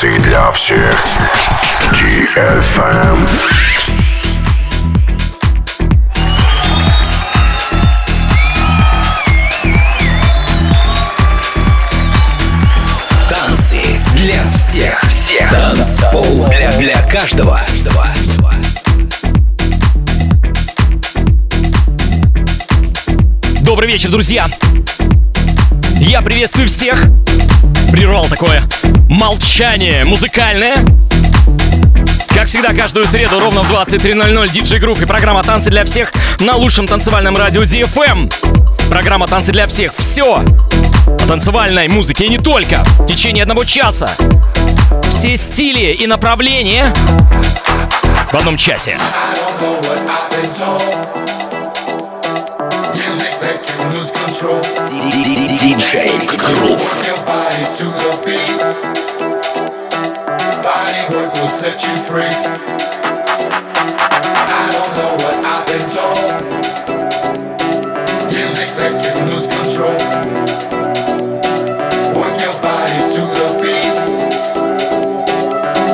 Танцы для всех. DFM. Танцы для всех. Всех. Танцпол для, для каждого. Добрый вечер, друзья! Я приветствую всех! Прервал такое молчание музыкальное. Как всегда, каждую среду ровно в 23.00 диджей-групп и программа «Танцы для всех» на лучшем танцевальном радио DFM. Программа «Танцы для всех» — все о танцевальной музыке и не только. В течение одного часа. Все стили и направления в одном часе. Диджей. I don't know what. Music make you lose control. Work your body to the beat.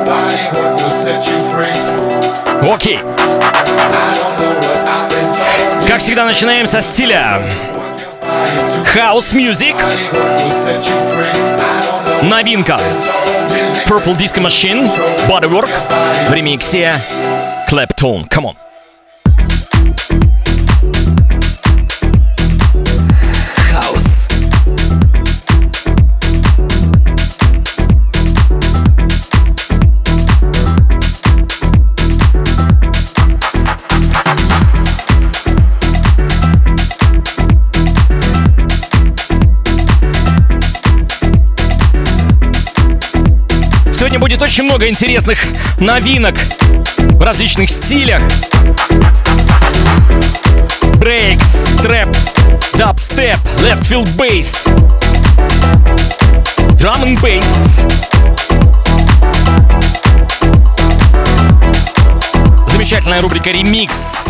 Body work will set you free. Окей. I don't know what I've been told. Как всегда, начинаем со стиля House Music. Body work will set you free. I don't know Новинка what I've been told. Music Purple Disco Machine Bodywork в ремиксе Claptone. Come on. Будет очень много интересных новинок в различных стилях. Брейкс, трэп, дабстеп, field bass, drum and bass. Замечательная рубрика «Ремикс».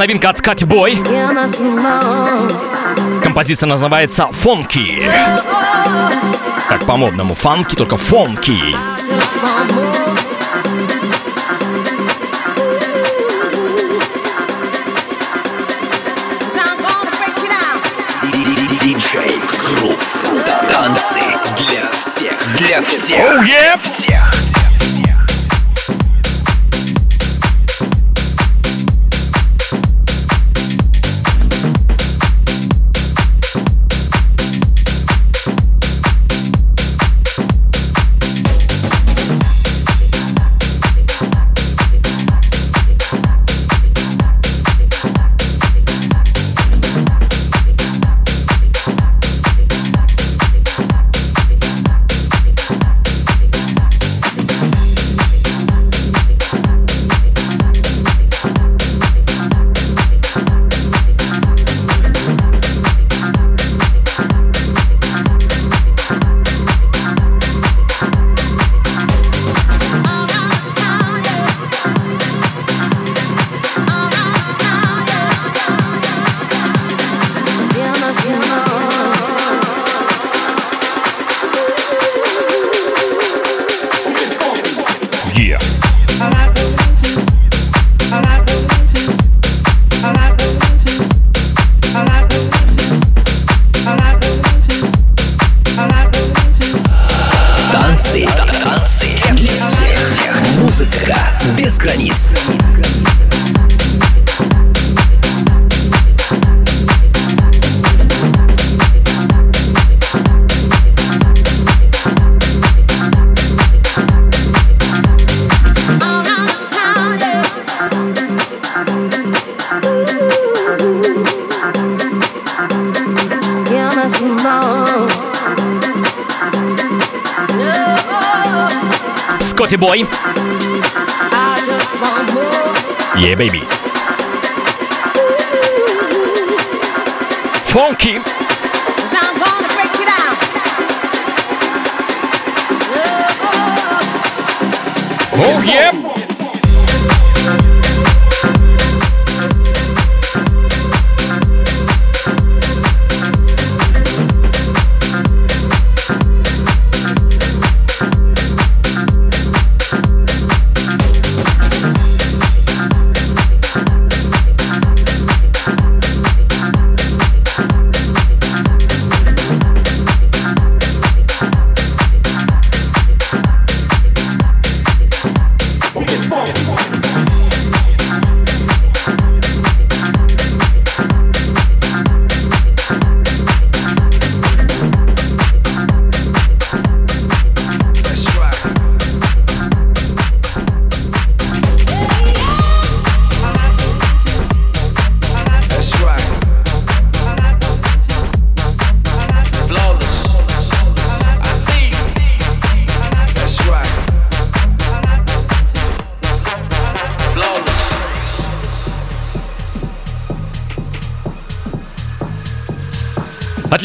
Новинка от Скати Бой. Композиция называется «Фонки». Как по-модному, фанки, только фонки. Диджей Грув. Танцы для всех. Для всех. Oh, yeah! Всех.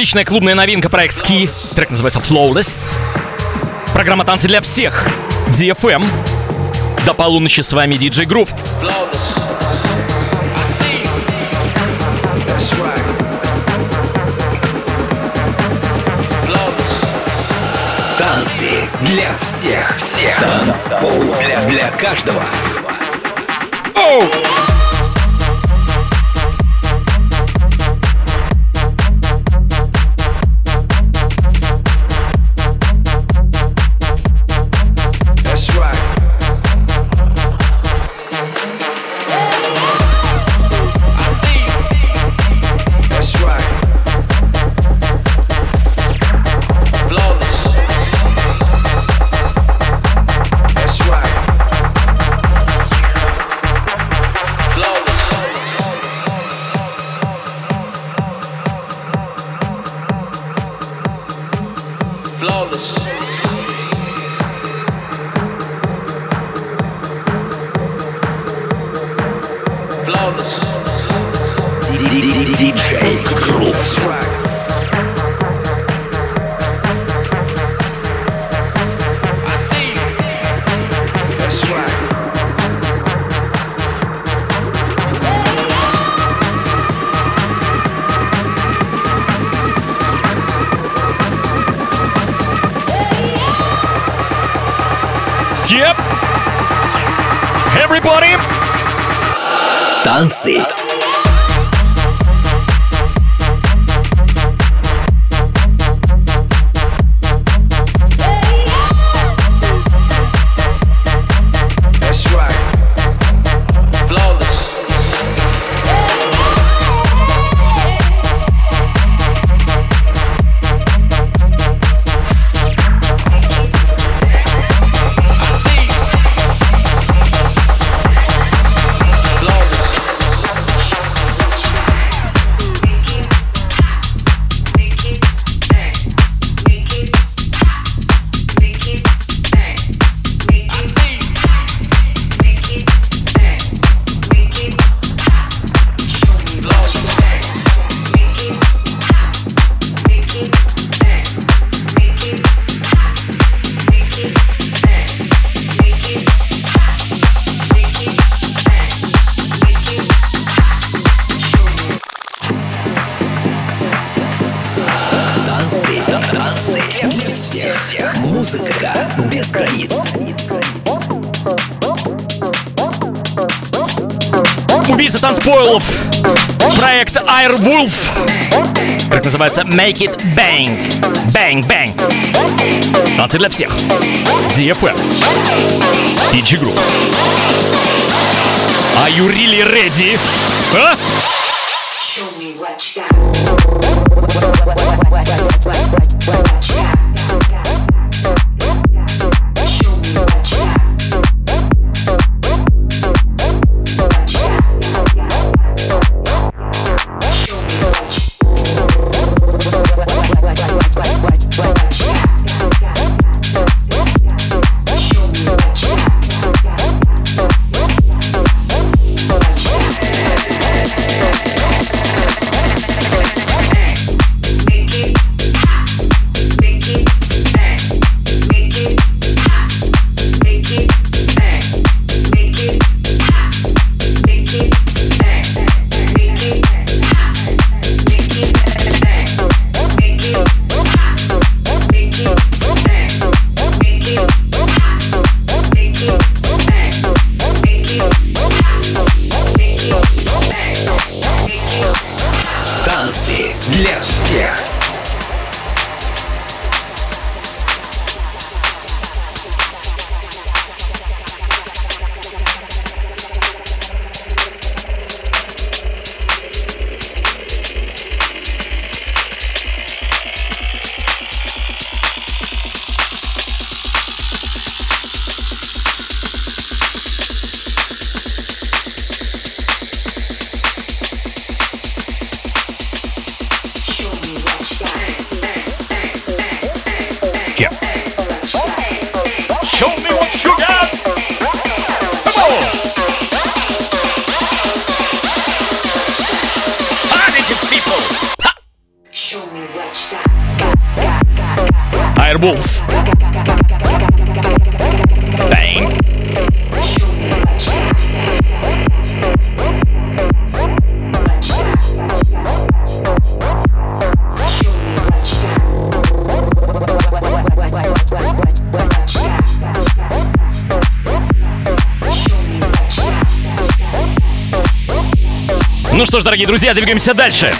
Отличная клубная новинка проект Ski. Трек называется Flawless. Программа танцы для всех. DFM. До полуночи с вами DJ Groove. Танцы для всех. Всех. Танцпол для, для каждого. Оу! everybody. Dance. Airwolf. Как называется Make It Bang. Bang, bang. Танцы для всех. DFM. DJ Group. Are you really ready? А? Ну что ж, дорогие друзья, двигаемся дальше.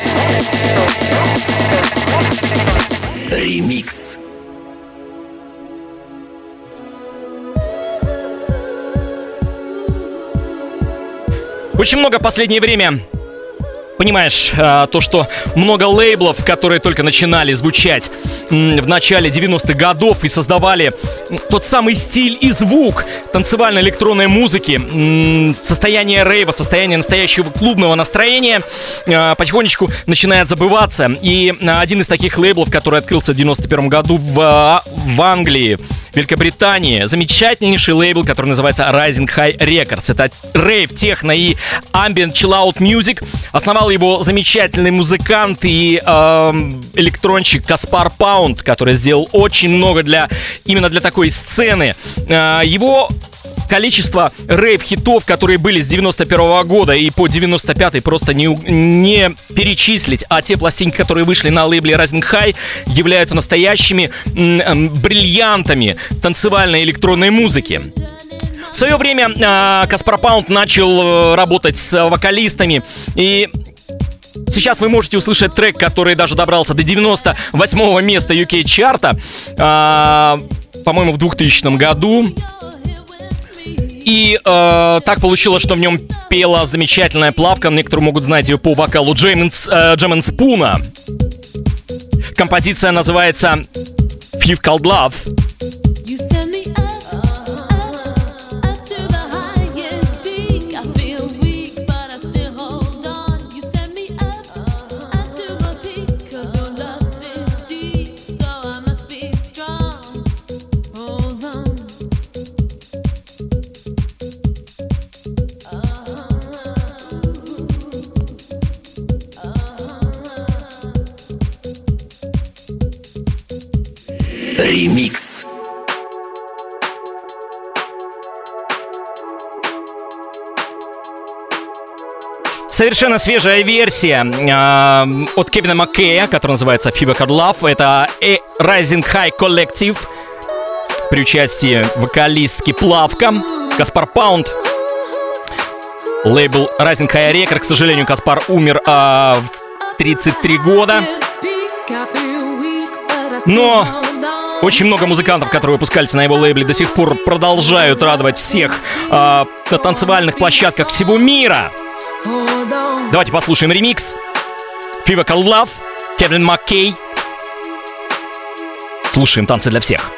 Ремикс. Очень много в последнее время Понимаешь, а, то, что много лейблов, которые только начинали звучать в начале 90-х годов и создавали тот самый стиль и звук танцевальной электронной музыки, состояние рейва, состояние настоящего клубного настроения а, потихонечку начинает забываться. И а, один из таких лейблов, который открылся в 91 году в, а, в Англии, Великобритании, замечательнейший лейбл, который называется Rising High Records. Это рейв, техно и ambient chill out music. Основал его замечательный музыкант и эм, электронщик Каспар Паунд, который сделал очень много для именно для такой сцены. Э, его количество рейв-хитов, которые были с 91 года и по 95 просто не, не перечислить, а те пластинки, которые вышли на лейбле Rising High, являются настоящими м, м, бриллиантами танцевальной электронной музыки. В свое время а, Каспар Паунд начал э, работать с э, вокалистами и Сейчас вы можете услышать трек, который даже добрался до 98 места UK чарта, а, по-моему, в 2000 году. И э, так получилось, что в нем пела замечательная плавка. Некоторые могут знать ее по вокалу Джеймс, э, Джемен. Композиция называется Fifth Called Love. Совершенно свежая версия э, от Кевина Маккея, которая называется Fever Hard Love. Это э, Rising High Collective при участии вокалистки Плавка, Каспар Паунд. Лейбл Rising High Record. К сожалению, Каспар умер а, в 33 года. Но Очень много музыкантов, которые выпускались на его лейбле, до сих пор продолжают радовать всех а, на танцевальных площадках всего мира. Давайте послушаем ремикс. Fever Call Love, Кевин Маккей. Слушаем танцы для всех.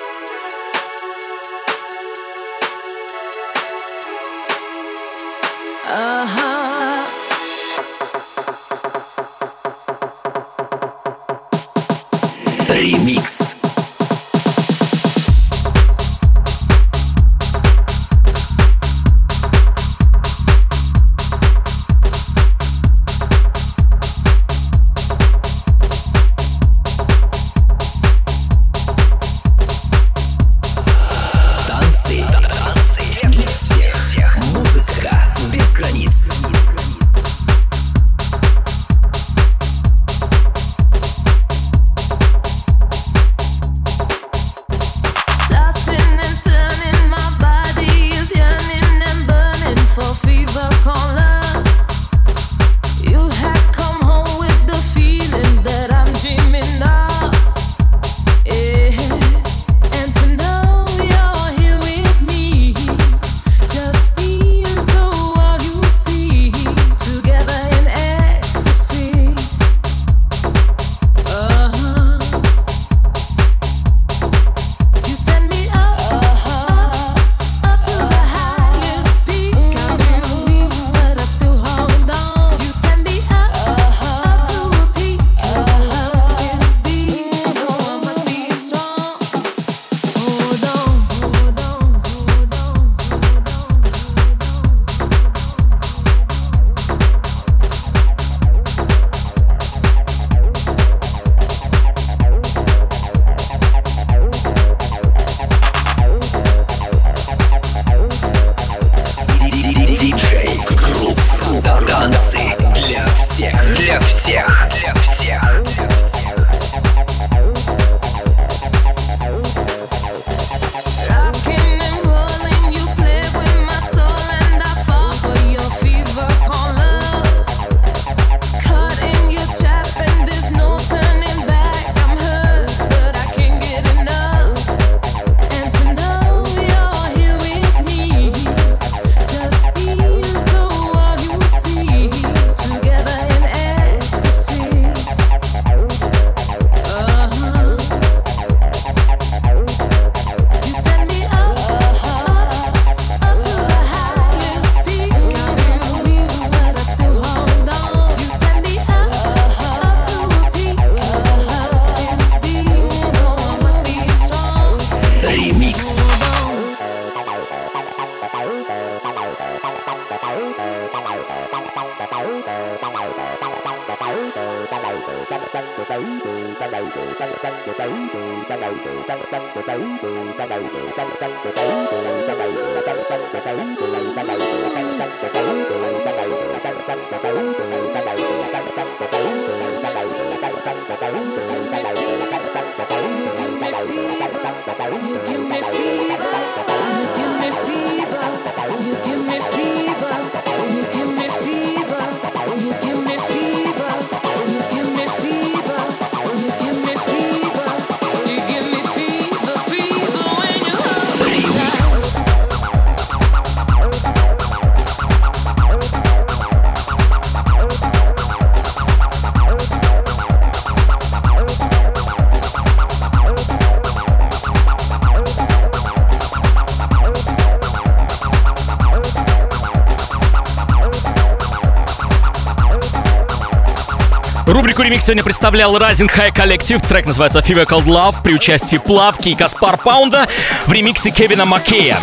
Ремикс сегодня представлял Rising High коллектив. Трек называется Fever Called Love при участии Плавки и Каспар Паунда в ремиксе Кевина Маккея.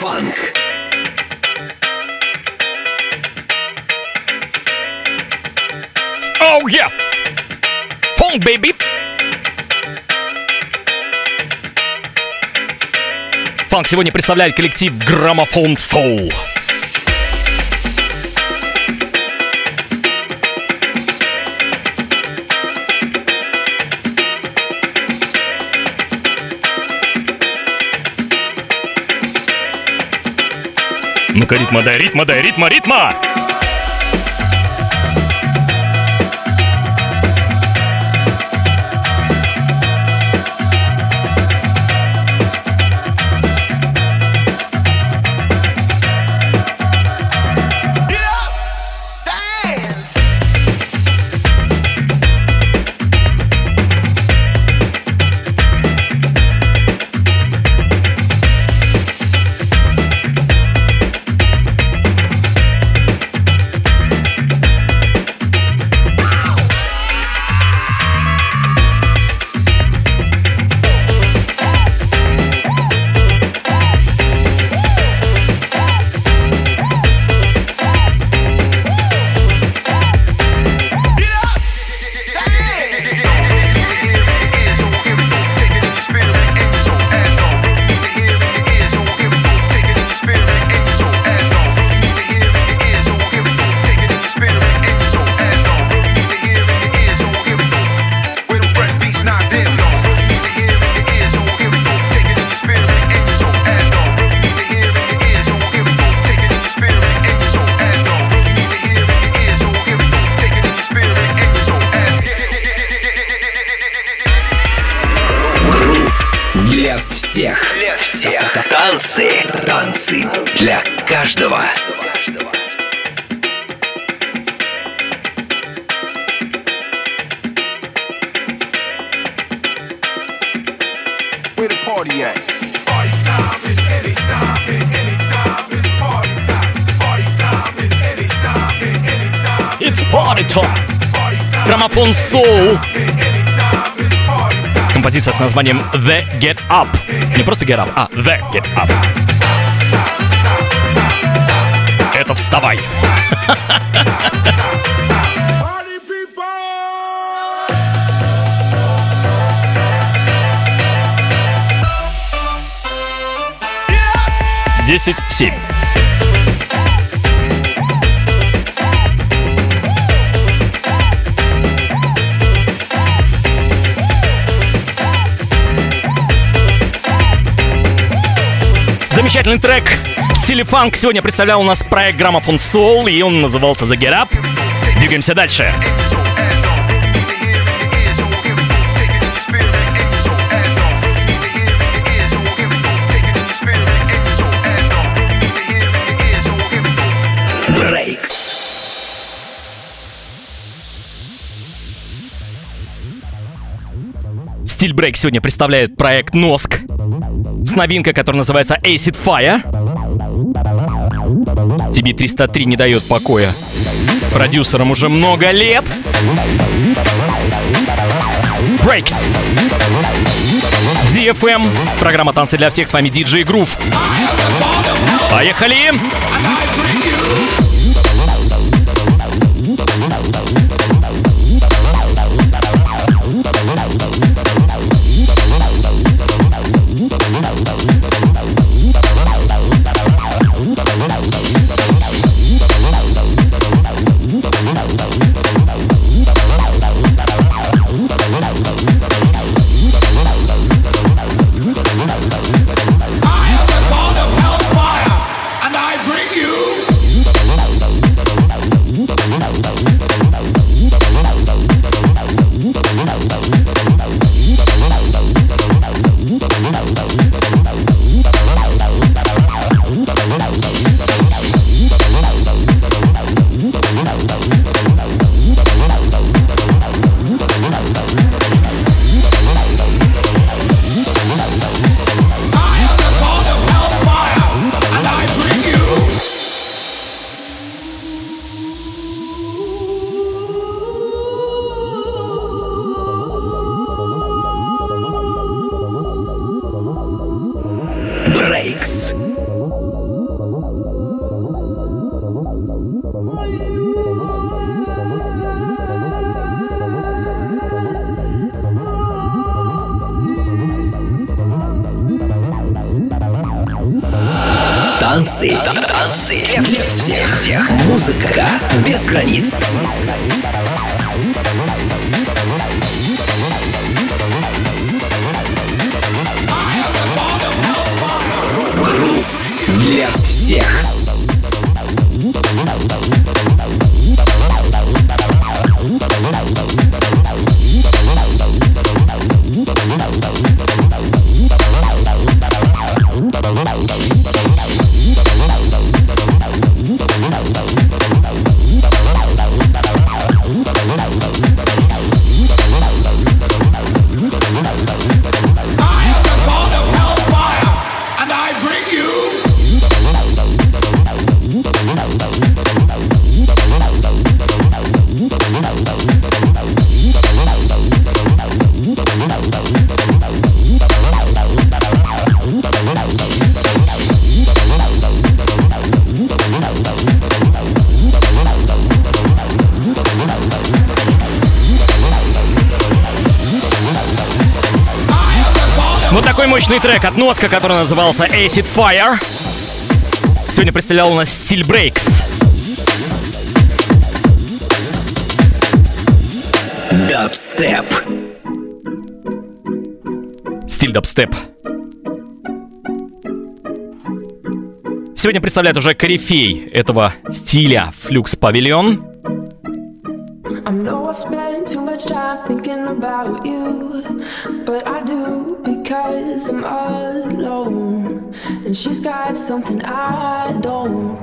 Фанк. Оу, Фонк, бейби! Фанк сегодня представляет коллектив Граммофон Soul. Ну-ка, ритма дай, ритма дай, ритма, ритма! Танцы. Танцы для каждого. Where the party at? Party time is anytime, and anytime is party time. Party time is anytime, and anytime. It's party time! Party time, Граммофон Soul. time. Композиция с названием The Get Up. Не просто Get Up, а The Get Up. Это вставай. Десять семь. Замечательный трек в стиле фанк сегодня представлял у нас проект Граммофон Soul, и он назывался The Get Up. Двигаемся дальше. Брейкс. Стиль Брейк сегодня представляет проект Носк новинка, которая называется Acid Fire. Тебе 303 не дает покоя. Продюсером уже много лет. Breaks. DFM. Программа «Танцы для всех». С вами DJ Groove. Поехали! Поехали! Отличный трек от Носка, который назывался Acid Fire. Сегодня представлял у нас Steel Breaks. Дабстеп. Стиль дабстеп. Сегодня представляет уже корифей этого стиля Флюкс Павильон. she's got something I don't.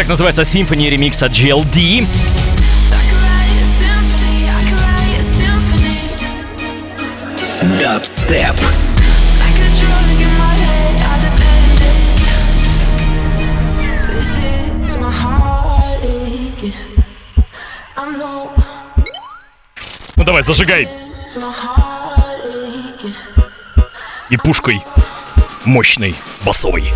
Трек называется Symphony Remix от GLD. Дабстеп. Ну давай, зажигай. И пушкой мощной басовой.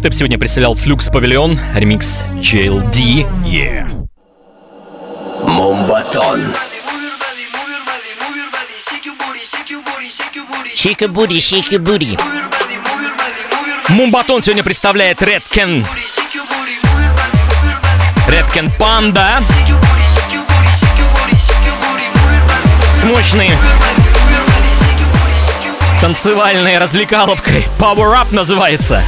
Дабстеп сегодня представлял Flux Павильон, ремикс JLD. Yeah. Мумбатон. Shake booty, shake booty. Мумбатон сегодня представляет Redken. Redken Panda. С мощной танцевальной развлекаловкой. Power Up называется.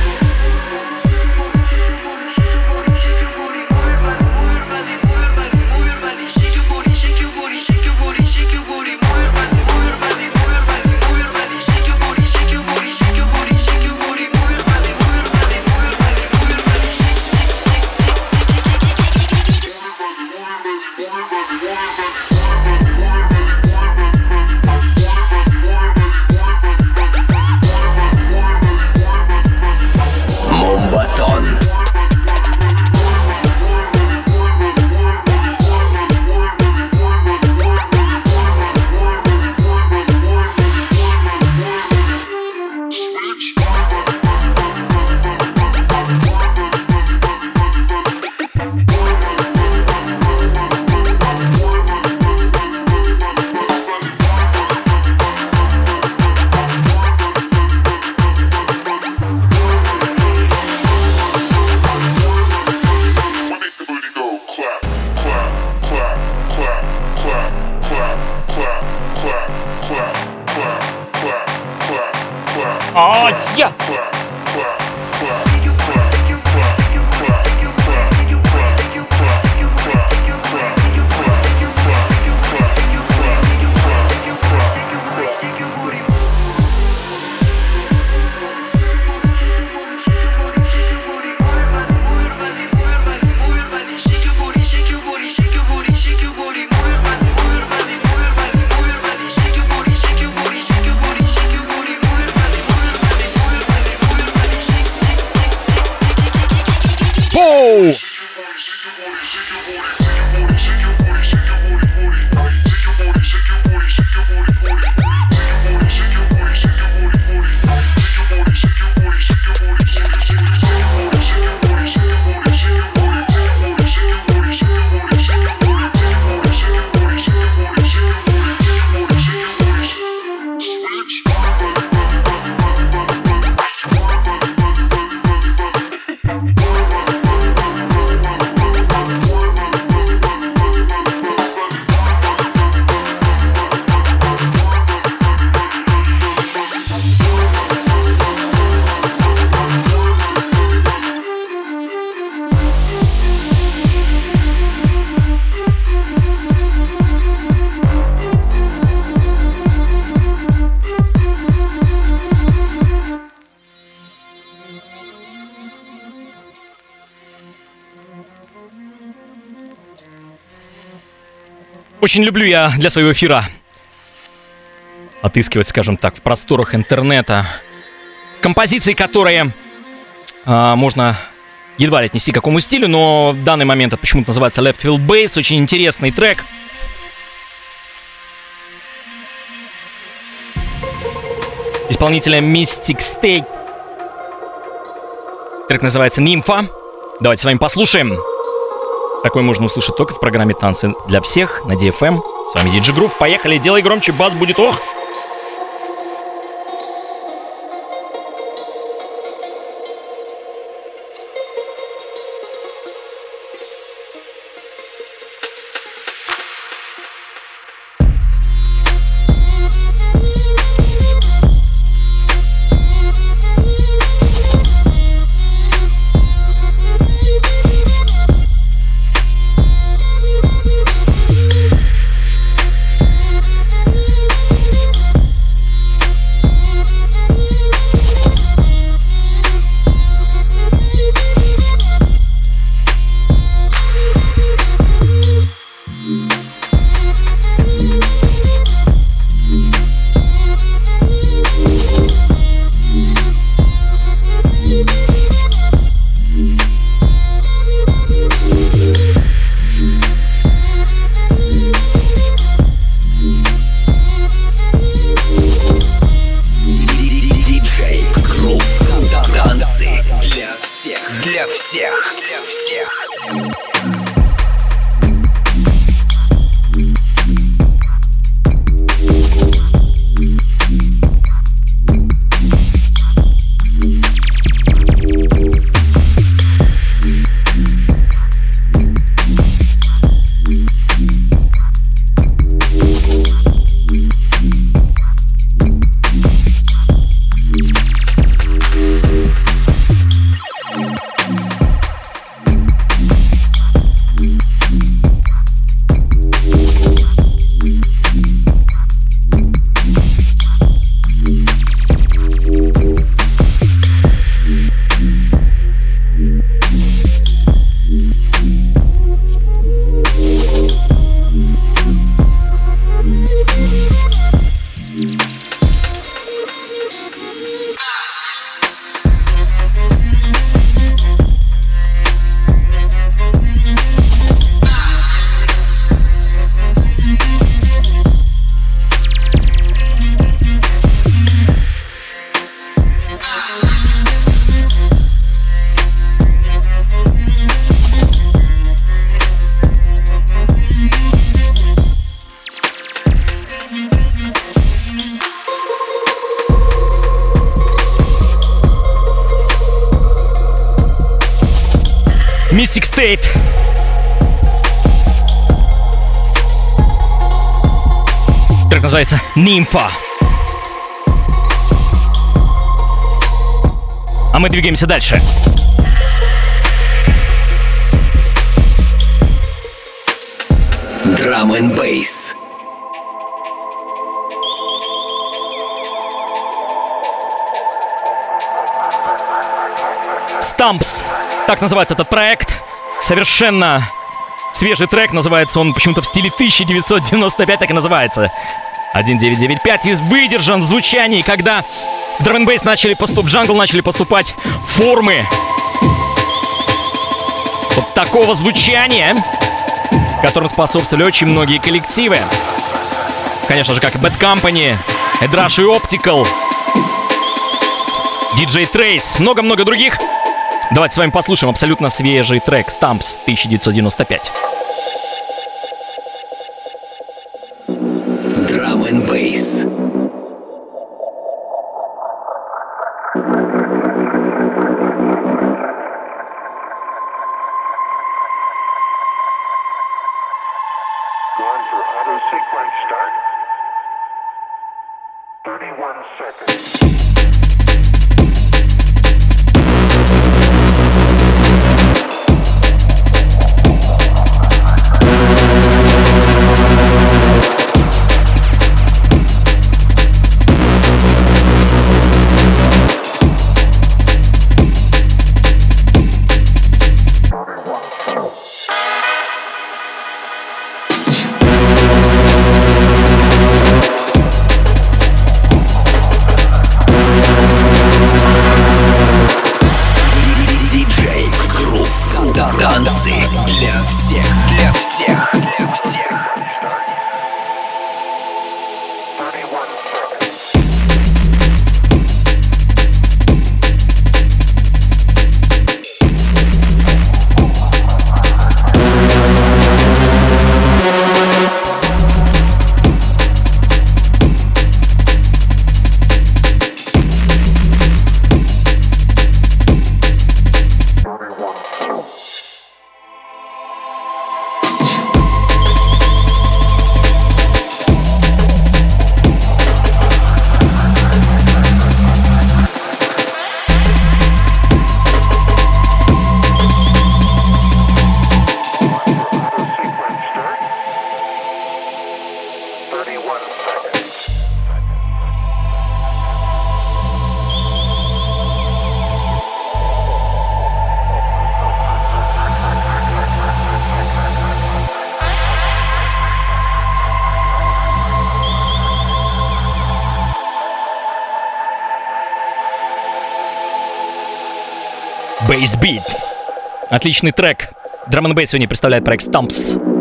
Очень люблю я для своего эфира отыскивать, скажем так, в просторах интернета композиции, которые а, можно едва ли отнести к какому стилю, но в данный момент это почему-то называется Left Field Bass, очень интересный трек. Исполнителя Mystic State. Трек называется Нимфа. Давайте с вами послушаем. Такой можно услышать только в программе «Танцы для всех» на DFM. С вами DJ Groove. Поехали, делай громче, бас будет ох. Mystic State. Трек называется Нимфа. А мы двигаемся дальше. Drum and Bass. Stumps. Так называется этот проект. Совершенно свежий трек. Называется он почему-то в стиле 1995, так и называется. 1995 и выдержан в звучании, когда в драм начали поступ, в джангл начали поступать формы вот такого звучания, которым способствовали очень многие коллективы. Конечно же, как и Bad Company, Эдраш и Optical, DJ Trace, много-много других. Давайте с вами послушаем абсолютно свежий трек Stamps 1995. Отличный трек. Drum and Bass сегодня представляет проект Stumps.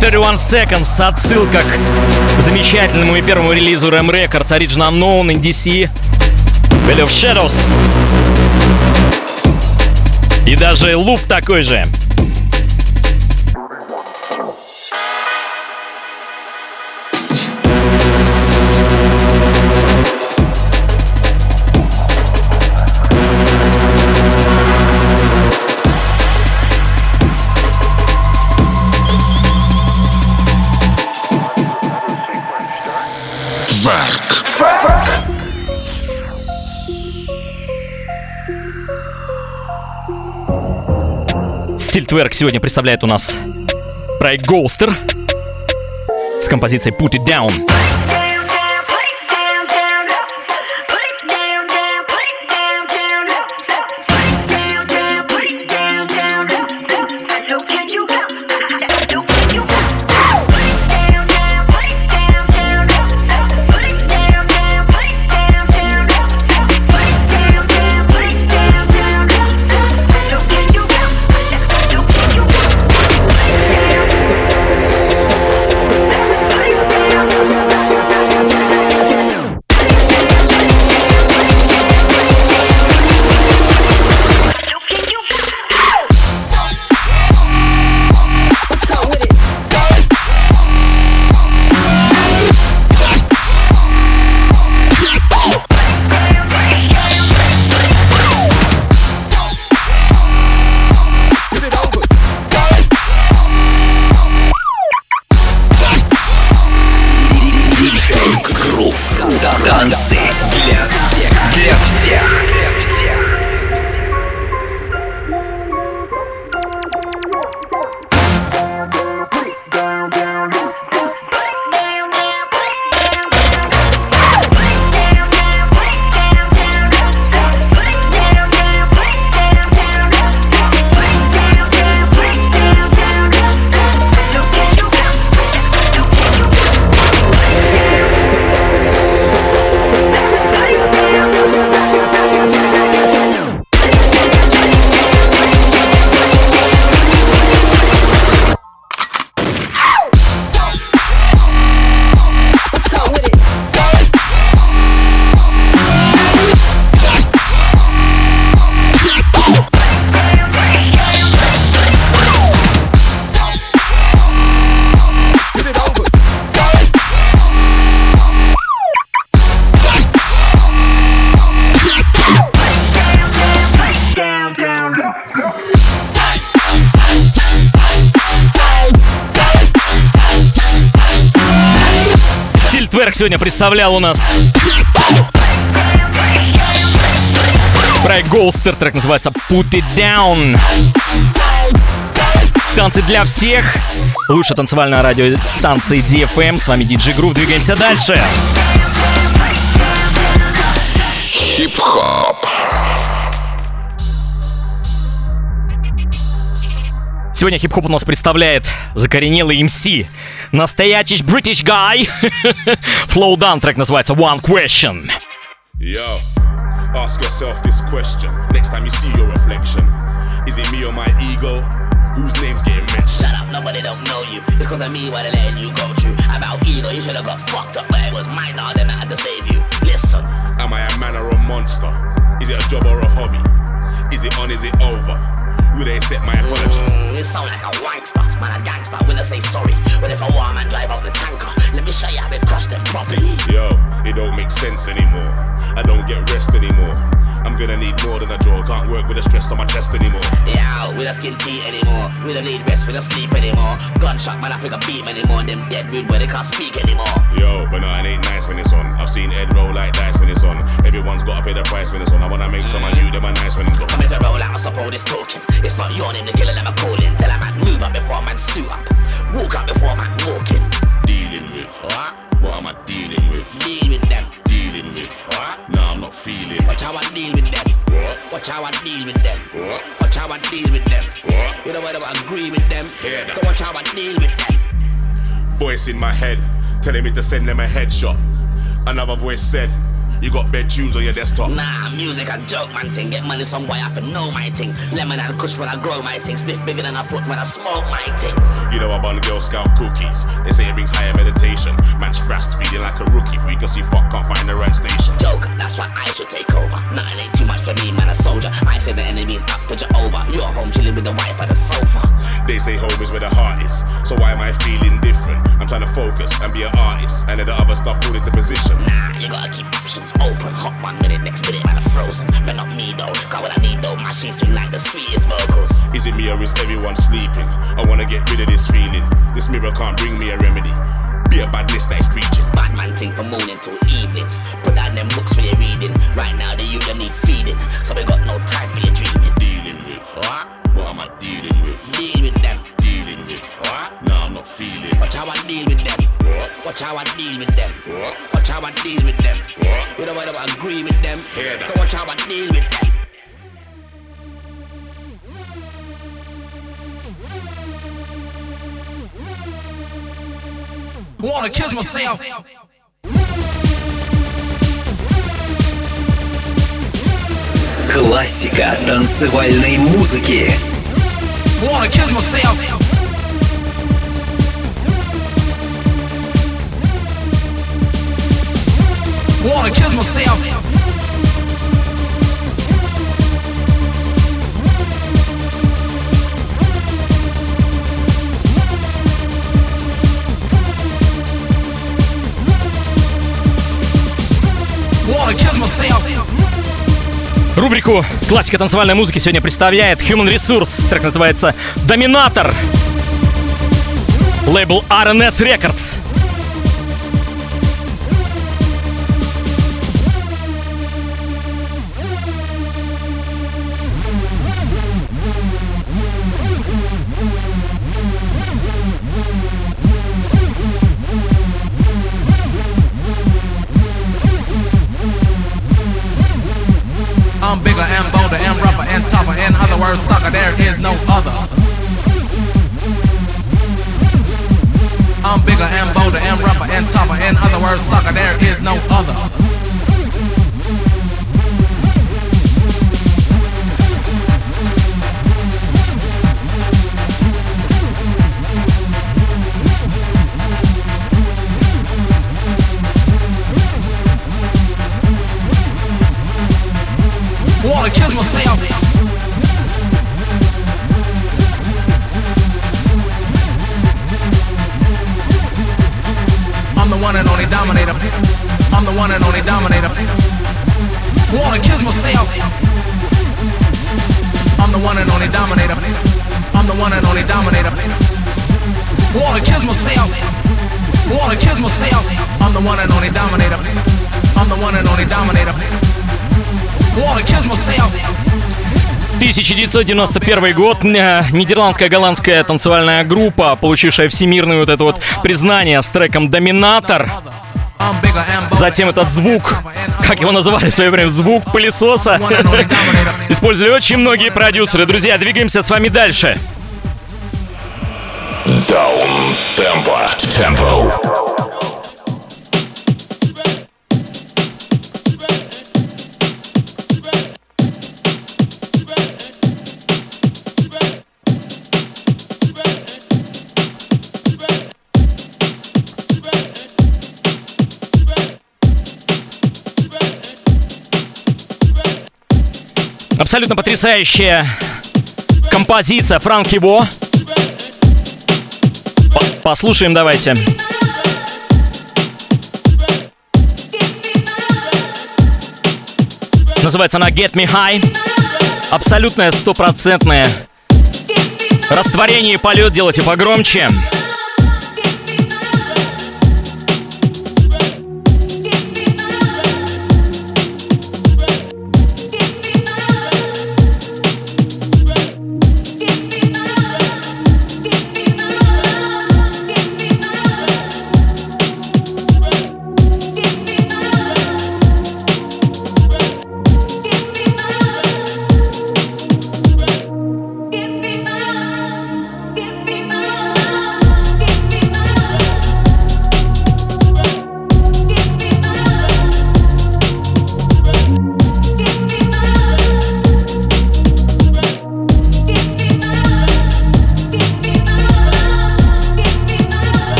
31 Seconds, отсылка к замечательному и первому релизу Ram Records Original Unknown NDC Valley of Shadows. И даже луп такой же. Стиль Тверк сегодня представляет у нас проект Ghoster с композицией Put It Down. Сегодня представлял у нас проект Ghoster, трек называется Put It Down. Танцы для всех. Лучшая танцевальная радиостанция DFM. С вами DJ Groove. Двигаемся дальше. Хип-хоп. Сегодня хип-хоп у нас представляет закоренелый MC. Настоящий British guy. Flow Down трек называется One Question. Yo, ask yourself this question next time you see your reflection. Is it me or my ego? Whose name's getting mentioned? Shut up, nobody don't know you. It's cause of me why they letting you go through. About ego, you should have got fucked up, but it was my dog, then I had to save you. Listen, Am I a man or a monster? Is it a job or a hobby? Is it on, is it over? Will they accept my apologies? mm, you sound like a wankster, man a gangster. When I say sorry, but if I want man drive out the tanker, let me show you how they crush them properly. Yo, it don't make sense anymore. I don't get rest anymore. I'm gonna need more than a draw. Can't work with the stress on my chest anymore. Yeah, we don't skin teeth anymore. We don't need rest, we don't sleep anymore. Gunshot, man, I think I beat anymore. Them dead rude, but they can't speak anymore. Yo, but no, it ain't nice when it's on. I've seen Ed roll like dice when it's on. Everyone's gotta pay the price when it's on. I wanna make sure my mm. you them are nice when it's on. I make a roll out and stop all this talking. It's not your yawning, the killer that I'm calling. Tell a man move up before a man suit up. Walk up before a man walking. With. What? What am I dealing with? Deal with them. Dealing with. What? No, I'm not feeling. Watch how I deal with them. What? Watch how I deal with them. What? Watch how I deal with them. What? You know I agree with them. That. So watch how I deal with them. Voice in my head telling me to send them a headshot. Another voice said, You got bed tunes on your desktop. Nah, music a joke, man thing. Get money some boy, I for know my thing. Lemon and kush when I grow my thing. Split bigger than a foot when I smoke my thing. You know I bun Girl Scout cookies. They say it brings higher meditation. Man's fast feeling like a rookie. Can see fuck can't find the right station. Joke, that's why I should take over. Nothing ain't too much for me, man, a soldier. I say the enemy's up to Jehovah. You're home chilling with the wife on the sofa. They say home is where the heart is. So why am I feeling different? I'm trying to focus and be an artist. And then the other stuff fall into position. Nah, you gotta keep options open. Hot one minute, next minute, man, I'm frozen. But not me though. got what I need though, my sheets swing like the sweetest vocals. Is it me or is everyone sleeping? I wanna get rid of this feeling. This mirror can't bring me a remedy. Be a badness that is preaching. Bad man thing from morning till evening. Wanna kiss myself. Классика танцевальной музыки. Wanna kiss myself. Wanna kiss myself. Рубрику «Классика танцевальной музыки» сегодня представляет Human Resource. Трек называется «Доминатор». Лейбл RNS Records. 1991 год. э, Нидерландская голландская танцевальная группа, получившая всемирное вот это вот признание с треком «Доминатор». Затем этот звук, как его называли в свое время, звук пылесоса, использовали очень многие продюсеры. Друзья, двигаемся с вами дальше. Даун темпо. Темпо. Абсолютно потрясающая композиция Франки Во. По- Послушаем давайте. Называется она Get Me High. Абсолютное стопроцентное растворение и полет. Делайте погромче.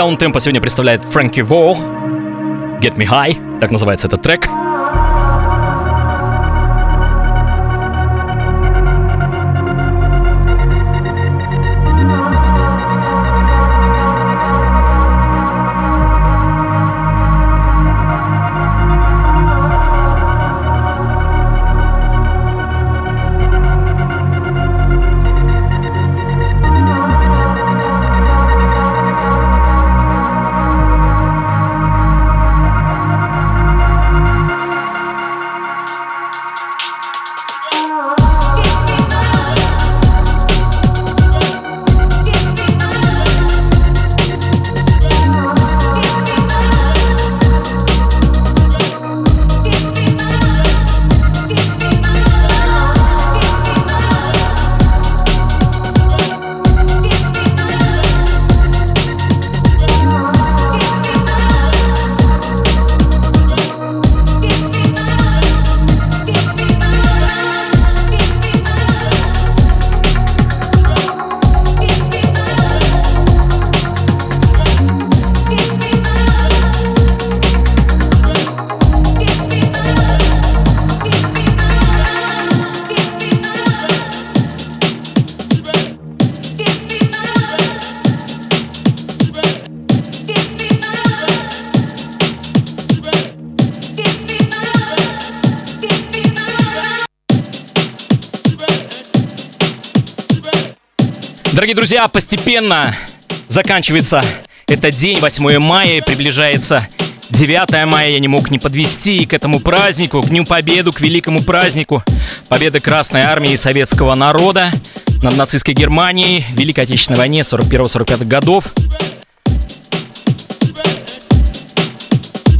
Даунтемпа сегодня представляет Фрэнки Воу. Get Me High, так называется этот трек. Дорогие друзья, постепенно заканчивается этот день, 8 мая, приближается 9 мая. Я не мог не подвести к этому празднику, к Дню Победу, к великому празднику Победы Красной Армии и Советского народа над нацистской Германией в Великой Отечественной войне 41-45 годов.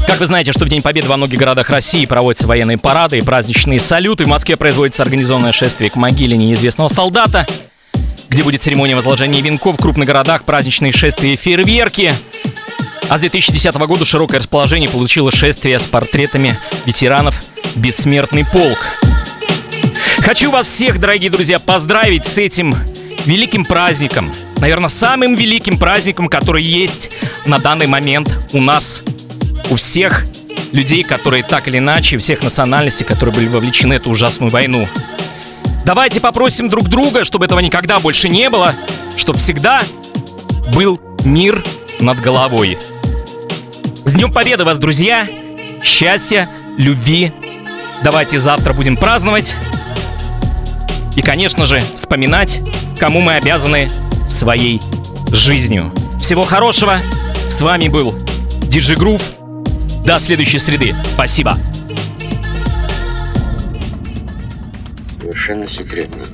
Как вы знаете, что в День Победы во многих городах России проводятся военные парады и праздничные салюты. В Москве производится организованное шествие к могиле неизвестного солдата – где будет церемония возложения венков в крупных городах, праздничные шествия и фейерверки. А с 2010 года широкое расположение получило шествие с портретами ветеранов «Бессмертный полк». Хочу вас всех, дорогие друзья, поздравить с этим великим праздником. Наверное, самым великим праздником, который есть на данный момент у нас, у всех людей, которые так или иначе, всех национальностей, которые были вовлечены в эту ужасную войну. Давайте попросим друг друга, чтобы этого никогда больше не было, чтобы всегда был мир над головой. С Днем Победы вас, друзья! Счастья, любви. Давайте завтра будем праздновать. И, конечно же, вспоминать, кому мы обязаны своей жизнью. Всего хорошего. С вами был Диджи Грув. До следующей среды. Спасибо. Совершенно секретно.